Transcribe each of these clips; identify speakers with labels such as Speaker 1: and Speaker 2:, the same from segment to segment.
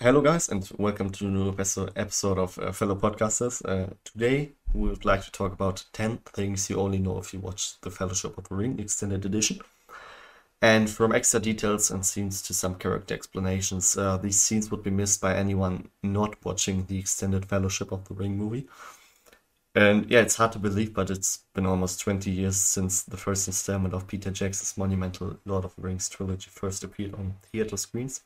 Speaker 1: hello, guys, and welcome to a new episode of uh, Fellow Podcasters. Uh, today, we would like to talk about 10 things you only know if you watch The Fellowship of the Ring Extended Edition. And from extra details and scenes to some character explanations, uh, these scenes would be missed by anyone not watching the Extended Fellowship of the Ring movie. And yeah, it's hard to believe, but it's been almost 20 years since the first installment of Peter Jackson's monumental Lord of the Rings trilogy first appeared on theater screens.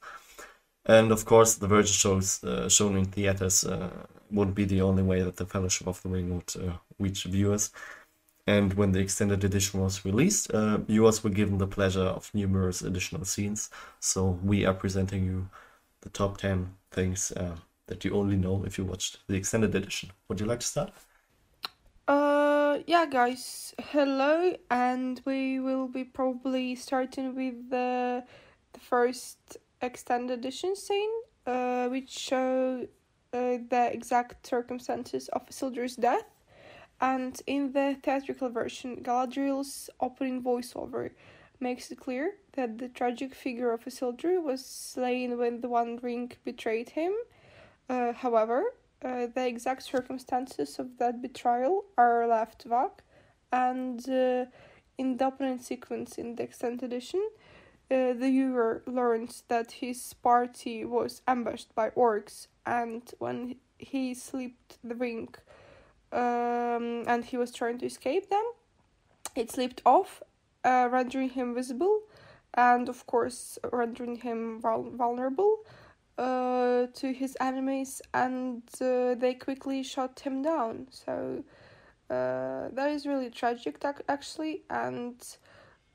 Speaker 1: And of course, the version shows uh, shown in theaters uh, wouldn't be the only way that the Fellowship of the Ring would uh, reach viewers. And when the extended edition was released, uh, viewers were given the pleasure of numerous additional scenes. So we are presenting you the top 10 things uh, that you only know if you watched the extended edition. Would you like to start?
Speaker 2: Uh, yeah, guys, hello, and we will be probably starting with the the first extended edition scene, uh, which show uh, the exact circumstances of Isildur's death. And in the theatrical version, Galadriel's opening voiceover makes it clear that the tragic figure of Isildur was slain when the One Ring betrayed him. Uh, however, uh, the exact circumstances of that betrayal are left vague, and uh, in the opening sequence in the extended edition, uh, the viewer learns that his party was ambushed by orcs, and when he slipped the ring um, and he was trying to escape them, it slipped off, uh, rendering him visible, and of course, rendering him vul- vulnerable uh, to his enemies, and uh, they quickly shot him down. So uh, that is really tragic, actually, and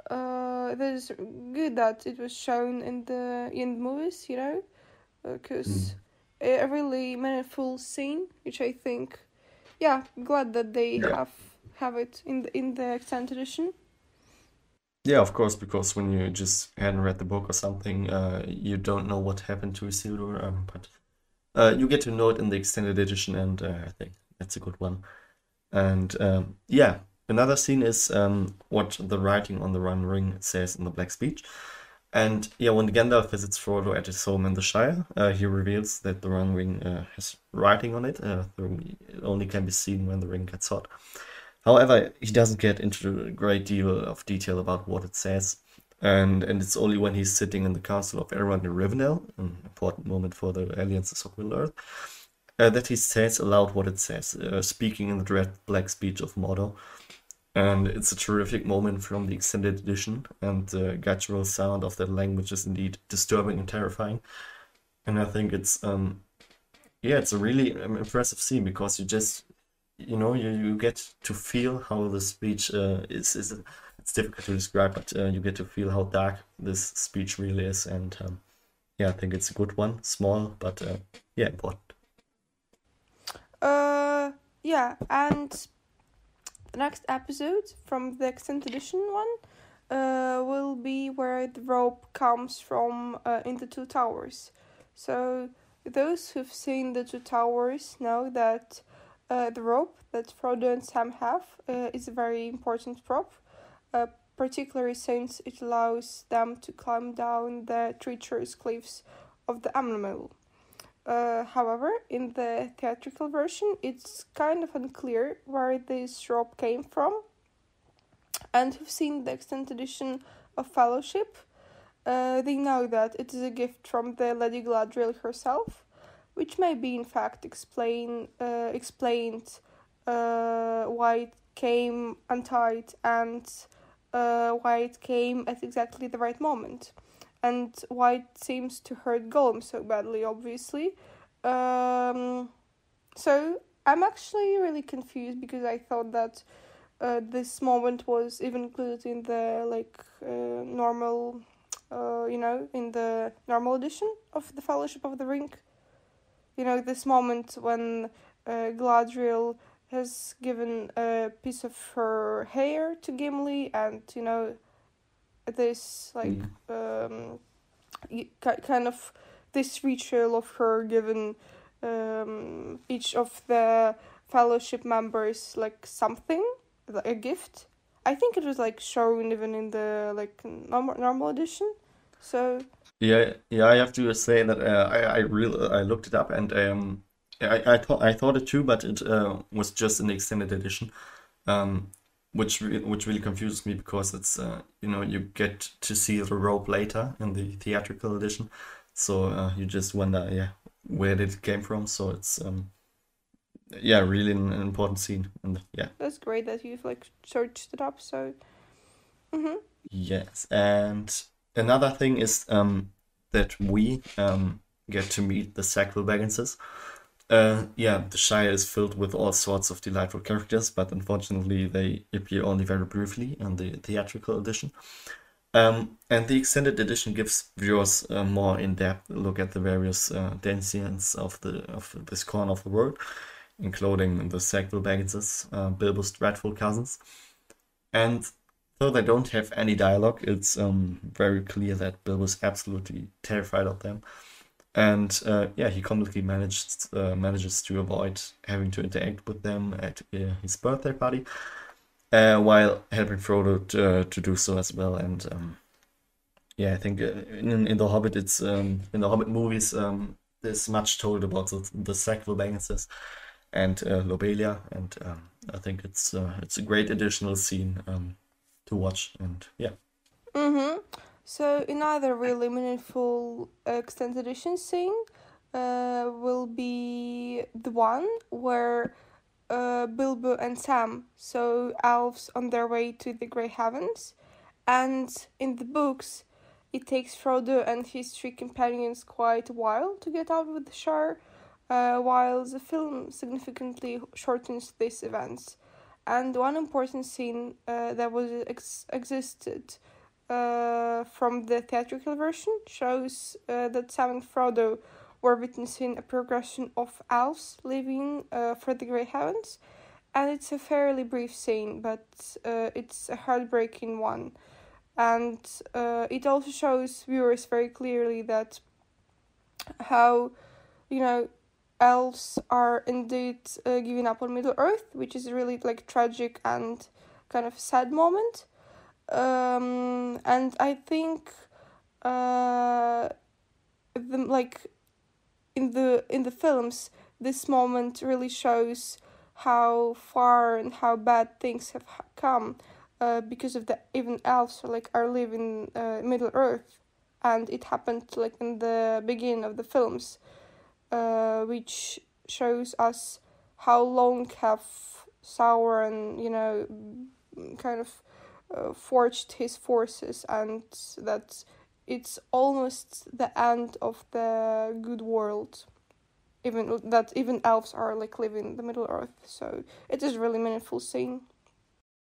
Speaker 2: uh, is good that it was shown in the in the movies, you know, because mm. a really meaningful scene, which I think, yeah, glad that they yeah. have have it in the in the extended edition.
Speaker 1: Yeah, of course, because when you just hadn't read the book or something, uh, you don't know what happened to Isildur, um, but uh, you get to know it in the extended edition, and uh, I think that's a good one. And um, yeah, Another scene is um, what the writing on the One Ring says in the Black Speech. And yeah, when Gandalf visits Frodo at his home in the Shire, uh, he reveals that the One Ring uh, has writing on it. Uh, it only can be seen when the ring gets hot. However, he doesn't get into a great deal of detail about what it says. And, and it's only when he's sitting in the castle of Elrond in Rivendell, an important moment for the alliances of Middle Earth, uh, that he says aloud what it says, uh, speaking in the dread black speech of Mordor. And it's a terrific moment from the extended edition and the guttural sound of that language is indeed disturbing and terrifying. And i think it's um yeah it's a really um, impressive scene because you just you know you, you get to feel how the speech uh, is is it's difficult to describe but uh, you get to feel how dark this speech really is. And um, yeah i think it's a good one small but uh, yeah important.
Speaker 2: uh yeah and the next episode from the extended edition one uh, will be where the rope comes from uh, in the two towers. So those who've seen the two towers know that uh, the rope that Frodo and Sam have uh, is a very important prop, uh, particularly since it allows them to climb down the treacherous cliffs of the Emyn Muil. Uh, however, in the theatrical version, it's kind of unclear where this rope came from. And who've seen the extended edition of Fellowship, uh, they know that it is a gift from the Lady Galadriel herself, which may be in fact explain uh, explained uh, why it came untied and uh, why it came at exactly the right moment and why it seems to hurt Gollum so badly, obviously. Um, so I'm actually really confused because I thought that uh, this moment was even included in the like uh, normal, uh, you know, in the normal edition of the Fellowship of the Ring. You know, this moment when uh, Galadriel has given a piece of her hair to Gimli, and you know, this like mm. um, kind of this ritual of her giving um, each of the fellowship members like something like a gift. I think it was like shown even in the like normal normal edition. So
Speaker 1: Yeah, yeah, I have to say that uh, I I really I looked it up and um I I thought I thought it too, but it uh, was just an extended edition, um, which re which really confuses me because it's uh, you know you get to see the rope later in the theatrical edition, so uh, you just wonder yeah where did it came from. So it's um yeah really an, an important scene and yeah
Speaker 2: That's great that you've like searched it up. So, mm-hmm.
Speaker 1: yes and another thing is um that we um get to meet the Sackville Bagginses. Uh, yeah, the Shire is filled with all sorts of delightful characters, but unfortunately they appear only very briefly in the theatrical edition. Um, and the extended edition gives viewers a more in-depth look at the various uh, denizens of the of this corner of the world, including the Sackville Bagginses, uh, Bilbo's dreadful cousins. And though they don't have any dialogue, it's um, very clear that Bilbo's absolutely terrified of them. And uh, yeah, he completely managed uh, manages to avoid having to interact with them at uh, his birthday party, uh, while helping Frodo to, to do so as well. And um, yeah, I think uh, in in the Hobbit, it's um, in the Hobbit movies, um, there's much told about the, the Sackville Bagginses and uh, Lobelia, and um, I think it's uh, it's a great additional scene um, to watch. And yeah,
Speaker 2: Mm-hmm. So another really meaningful uh, extended edition scene uh, will be the one where uh, Bilbo and Sam, so elves on their way to the Grey Heavens, and in the books, it takes Frodo and his three companions quite a while to get out of the Shire, uh, while the film significantly shortens these events. And one important scene uh, that was ex- existed uh, from the theatrical version shows uh, that Sam and Frodo were witnessing a progression of elves leaving uh, for the Grey Heavens, and it's a fairly brief scene, but uh, it's a heartbreaking one. And uh, it also shows viewers very clearly that how, you know, elves are indeed uh, giving up on Middle Earth, which is really like tragic and kind of sad moment. Um, and I think uh, the like in the in the films, this moment really shows how far and how bad things have come uh, because of the even elves like are living uh, Middle Earth, and it happened like in the beginning of the films, uh, which shows us how long have Sauron, you know, kind of uh, forged his forces, and that it's almost the end of the good world. Even that even elves are like living the Middle Earth, so it is really meaningful scene.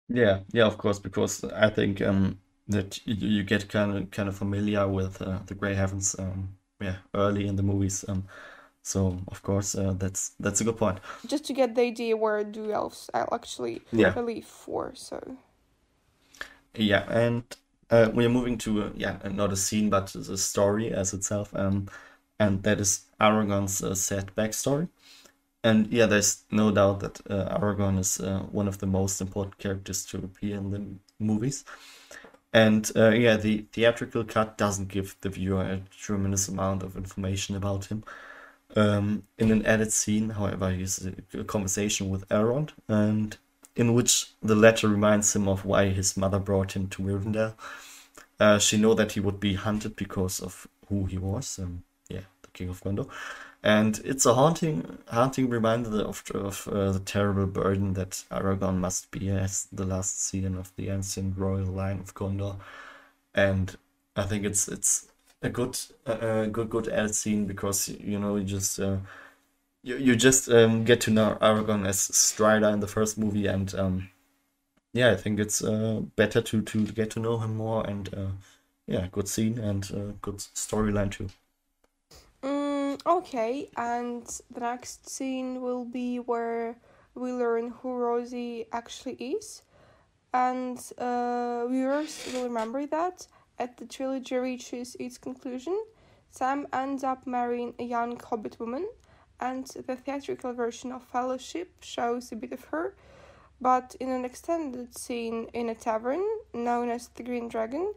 Speaker 1: yeah, yeah, of course, because I think um, that you, you get kind of kind of familiar with uh, the Grey Heavens, um, yeah, early in the movies. Um, so of course, uh, that's that's a good point.
Speaker 2: Just to get the idea where do elves actually
Speaker 1: Yeah.
Speaker 2: live for, so.
Speaker 1: Yeah, and uh, we're moving to uh, yeah, not a scene, but the story as itself, um, and that is Aragorn's uh, sad backstory. And yeah, there's no doubt that uh, Aragorn is uh, one of the most important characters to appear in the movies. And uh, yeah, the theatrical cut doesn't give the viewer a tremendous amount of information about him. Um, in an edit scene, however, he's a, a conversation with Elrond, and in which the latter reminds him of why his mother brought him to Rivendell. Uh, she knew that he would be hunted because of who he was, um, yeah, the King of Gondor. And it's a haunting, haunting reminder of, of uh, the terrible burden that Aragorn must be as the last season of the ancient royal line of Gondor. And I think it's it's a good, uh, good, good ad scene because you know you just uh, you you just um, get to know Aragorn as Strider in the first movie, and um, yeah, I think it's uh, better to to get to know him more, and uh, yeah, good scene and uh, good storyline too.
Speaker 2: Mm, okay, and the next scene will be where we learn who Rosie actually is, and uh, viewers will remember that at the trilogy reaches its conclusion, Sam ends up marrying a young hobbit woman, and the theatrical version of Fellowship shows a bit of her, but in an extended scene in a tavern known as the Green Dragon,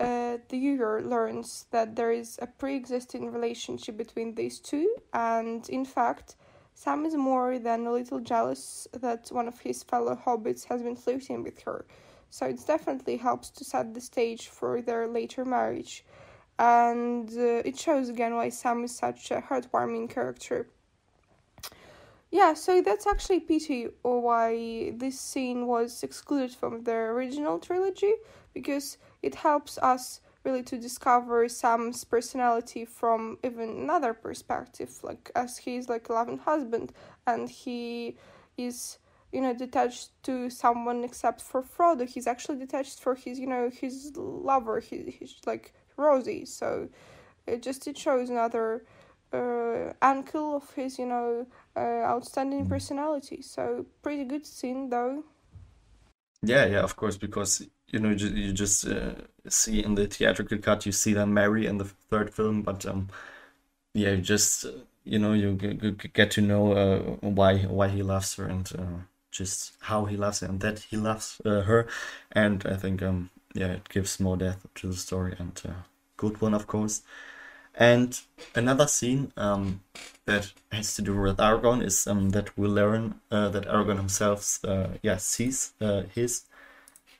Speaker 2: uh, the viewer learns that there is a pre existing relationship between these two, and in fact, Sam is more than a little jealous that one of his fellow hobbits has been flirting with her. So it definitely helps to set the stage for their later marriage. And uh, it shows again why Sam is such a heartwarming character. Yeah, so that's actually pity why this scene was excluded from the original trilogy because it helps us really to discover Sam's personality from even another perspective, like as he's like a loving husband and he is you know detached to someone except for Frodo. He's actually detached for his you know his lover, his, his like Rosie. So it just it shows another uh, angle of his you know uh, outstanding mm. personality. So pretty good scene though.
Speaker 1: Yeah, yeah, of course, because you know you, you just uh, see in the theatrical cut you see them marry in the third film but um yeah you just uh, you know you get to know uh, why why he loves her and uh, just how he loves her and that he loves uh, her and i think um yeah it gives more depth to the story and uh, good one of course and another scene um that has to do with Aragorn is um that we learn uh, that Aragorn himself uh, yeah sees uh, his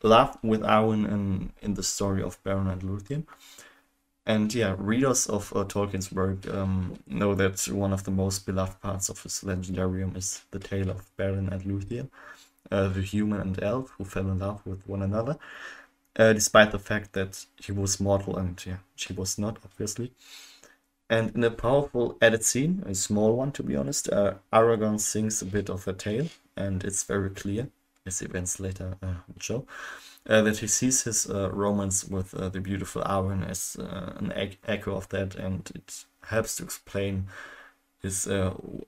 Speaker 1: love with Arwen in, in the story of Beren and Luthien. And yeah, readers of uh, Tolkien's work um, know that one of the most beloved parts of his legendarium is the tale of Beren and Luthien, uh, the human and elf who fell in love with one another, uh, despite the fact that he was mortal and yeah, she was not, obviously. And in a powerful edit scene, a small one to be honest, uh, Aragorn sings a bit of a tale, and it's very clear as events later uh, show, uh, that he sees his uh, romance with the beautiful Arwen as an e- echo of that, and it helps to explain his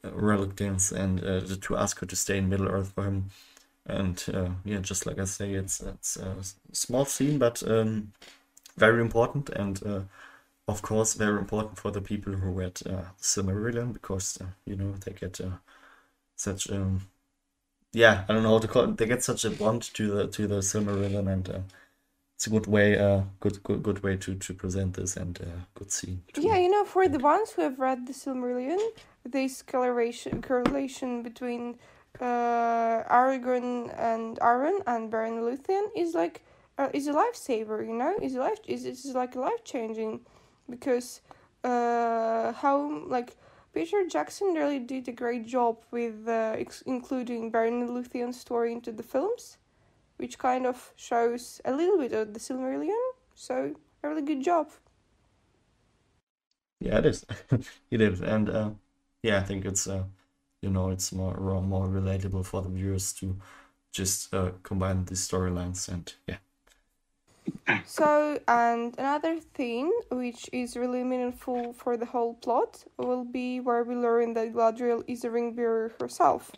Speaker 1: reluctance and to ask her to stay in Middle Earth for him. And yeah, just like I say, it's it's a small scene, but um, very important and of course very important for the people who read uh, Silmarillion because uh, you know they get uh, such um, yeah, I don't know how to call it. They get such a bond to the to the Silmarillion, and uh, it's a good way, uh, good good good way to to present this and uh, good scene.
Speaker 2: Yeah, you know, for the ones who have read the Silmarillion, this correlation correlation between uh, Aragorn and Arwen and Beren Luthien is like uh, is a lifesaver. You know, is life is is like life changing because uh how like Peter Jackson really did a great job with uh, ex- including and Luthien's story into the films, which kind of shows a little bit of the Silmarillion. So, a really good job.
Speaker 1: Yeah, it is. it is, and uh, yeah, I think it's uh, you know, it's more more relatable for the viewers to just uh, combine these storylines, and yeah.
Speaker 2: So, and another thing which is really meaningful for the whole plot will be where we learn that Galadriel is a ring bearer herself.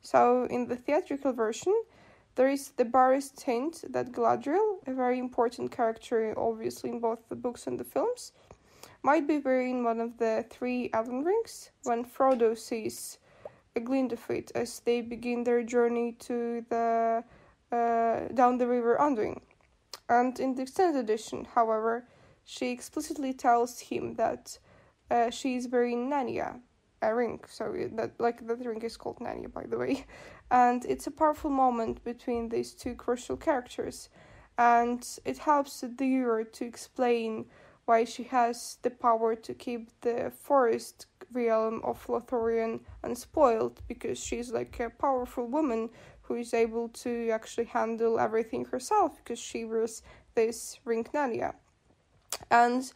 Speaker 2: So, in the theatrical version, there is the barest hint that Galadriel, a very important character obviously in both the books and the films, might be wearing one of the three Elven rings when Frodo sees it as they begin their journey to the uh, down the river Anduin. And in the extended edition, however, she explicitly tells him that uh, she is wearing Nenya, a ring. So that like that ring is called Nenya, by the way, and it's a powerful moment between these two crucial characters, and it helps the viewer to explain why she has the power to keep the forest realm of Lothlorien unspoiled because she's like a powerful woman who is able to actually handle everything herself because she was this ring Nenya. And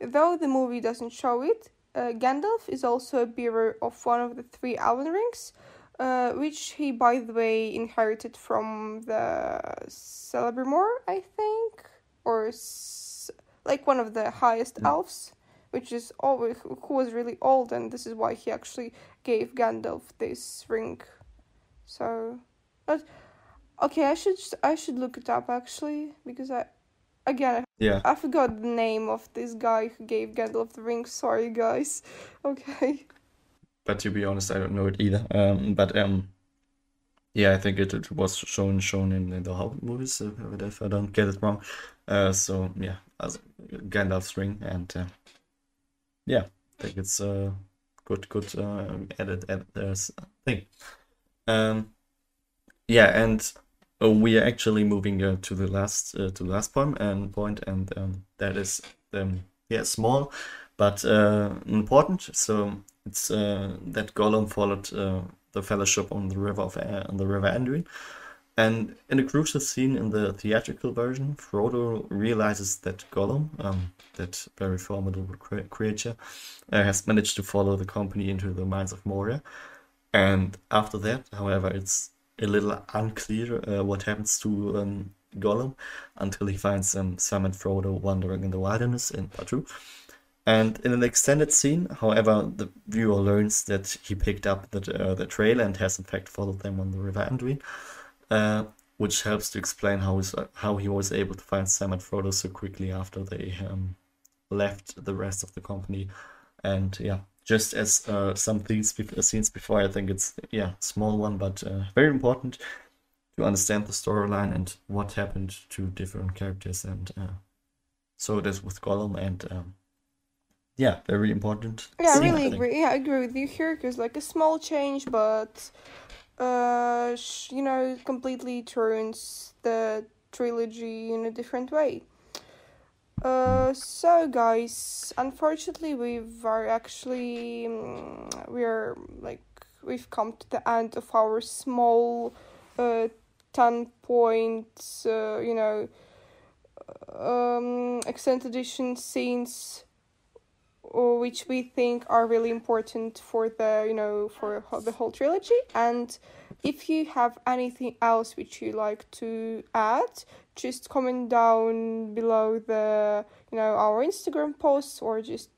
Speaker 2: though the movie doesn't show it, uh, Gandalf is also a bearer of one of the three Elven rings, uh, which he, by the way, inherited from the Celebrimbor, I think, or s- like one of the highest mm. elves, which is always who was really old, and this is why he actually gave Gandalf this ring. So but okay, I should I should look it up actually because I again
Speaker 1: yeah
Speaker 2: I forgot the name of this guy who gave Gandalf the ring. Sorry, guys. Okay.
Speaker 1: But to be honest, I don't know it either. Um, but um, Yeah, I think it, it was shown shown in, in the Hobbit movies, if, if I don't get it wrong. Uh, so yeah, as Gandalf's ring, and uh, yeah, I think it's a good good uh, added added uh, thing. Um, yeah, and uh, we are actually moving uh, to the last uh, to the last point and point, and um, that is um, yeah small, but uh, important. So it's uh, that Gollum followed uh, the Fellowship on the river of uh, on the River Anduin. And in a crucial scene in the theatrical version, Frodo realizes that Gollum, um, that very formidable cre- creature, uh, has managed to follow the company into the mines of Moria. And after that, however, it's a little unclear uh, what happens to um, Gollum until he finds um, Sam and Frodo wandering in the wilderness in two. And in an extended scene, however, the viewer learns that he picked up the, uh, the trail and has in fact followed them on the River Anduin uh, which helps to explain how, how he was able to find Sam and Frodo so quickly after they um, left the rest of the company. And yeah, just as uh, some things uh, scenes before, I think it's yeah small one, but uh, very important to understand the storyline and what happened to different characters. And uh, so it is with Gollum and. Um, yeah, very important.
Speaker 2: Yeah, scene, I really I agree. Yeah, I agree with you here because like a small change, but uh, you know, completely turns the trilogy in a different way. Uh, so guys, unfortunately, we've are actually um, we are like we've come to the end of our small, uh, ten point, uh, you know, um, extended edition scenes which we think are really important for the you know for the whole trilogy. And if you have anything else which you like to add just comment down below the you know our instagram posts or just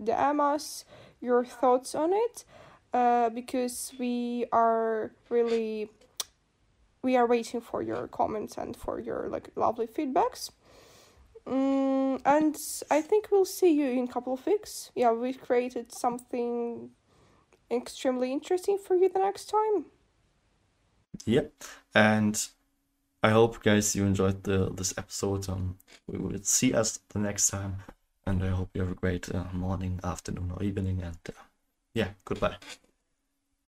Speaker 2: dm us your thoughts on it. Uh, because we are really we are waiting for your comments and for your like lovely feedbacks Mm, and I think we'll see you in a couple of weeks. Yeah, we've created something extremely interesting for you the next time.
Speaker 1: Yep, and I hope guys you enjoyed the this episode. Um, we will see us the next time, and I hope you have a great uh, morning, afternoon, or evening. And uh, yeah, goodbye.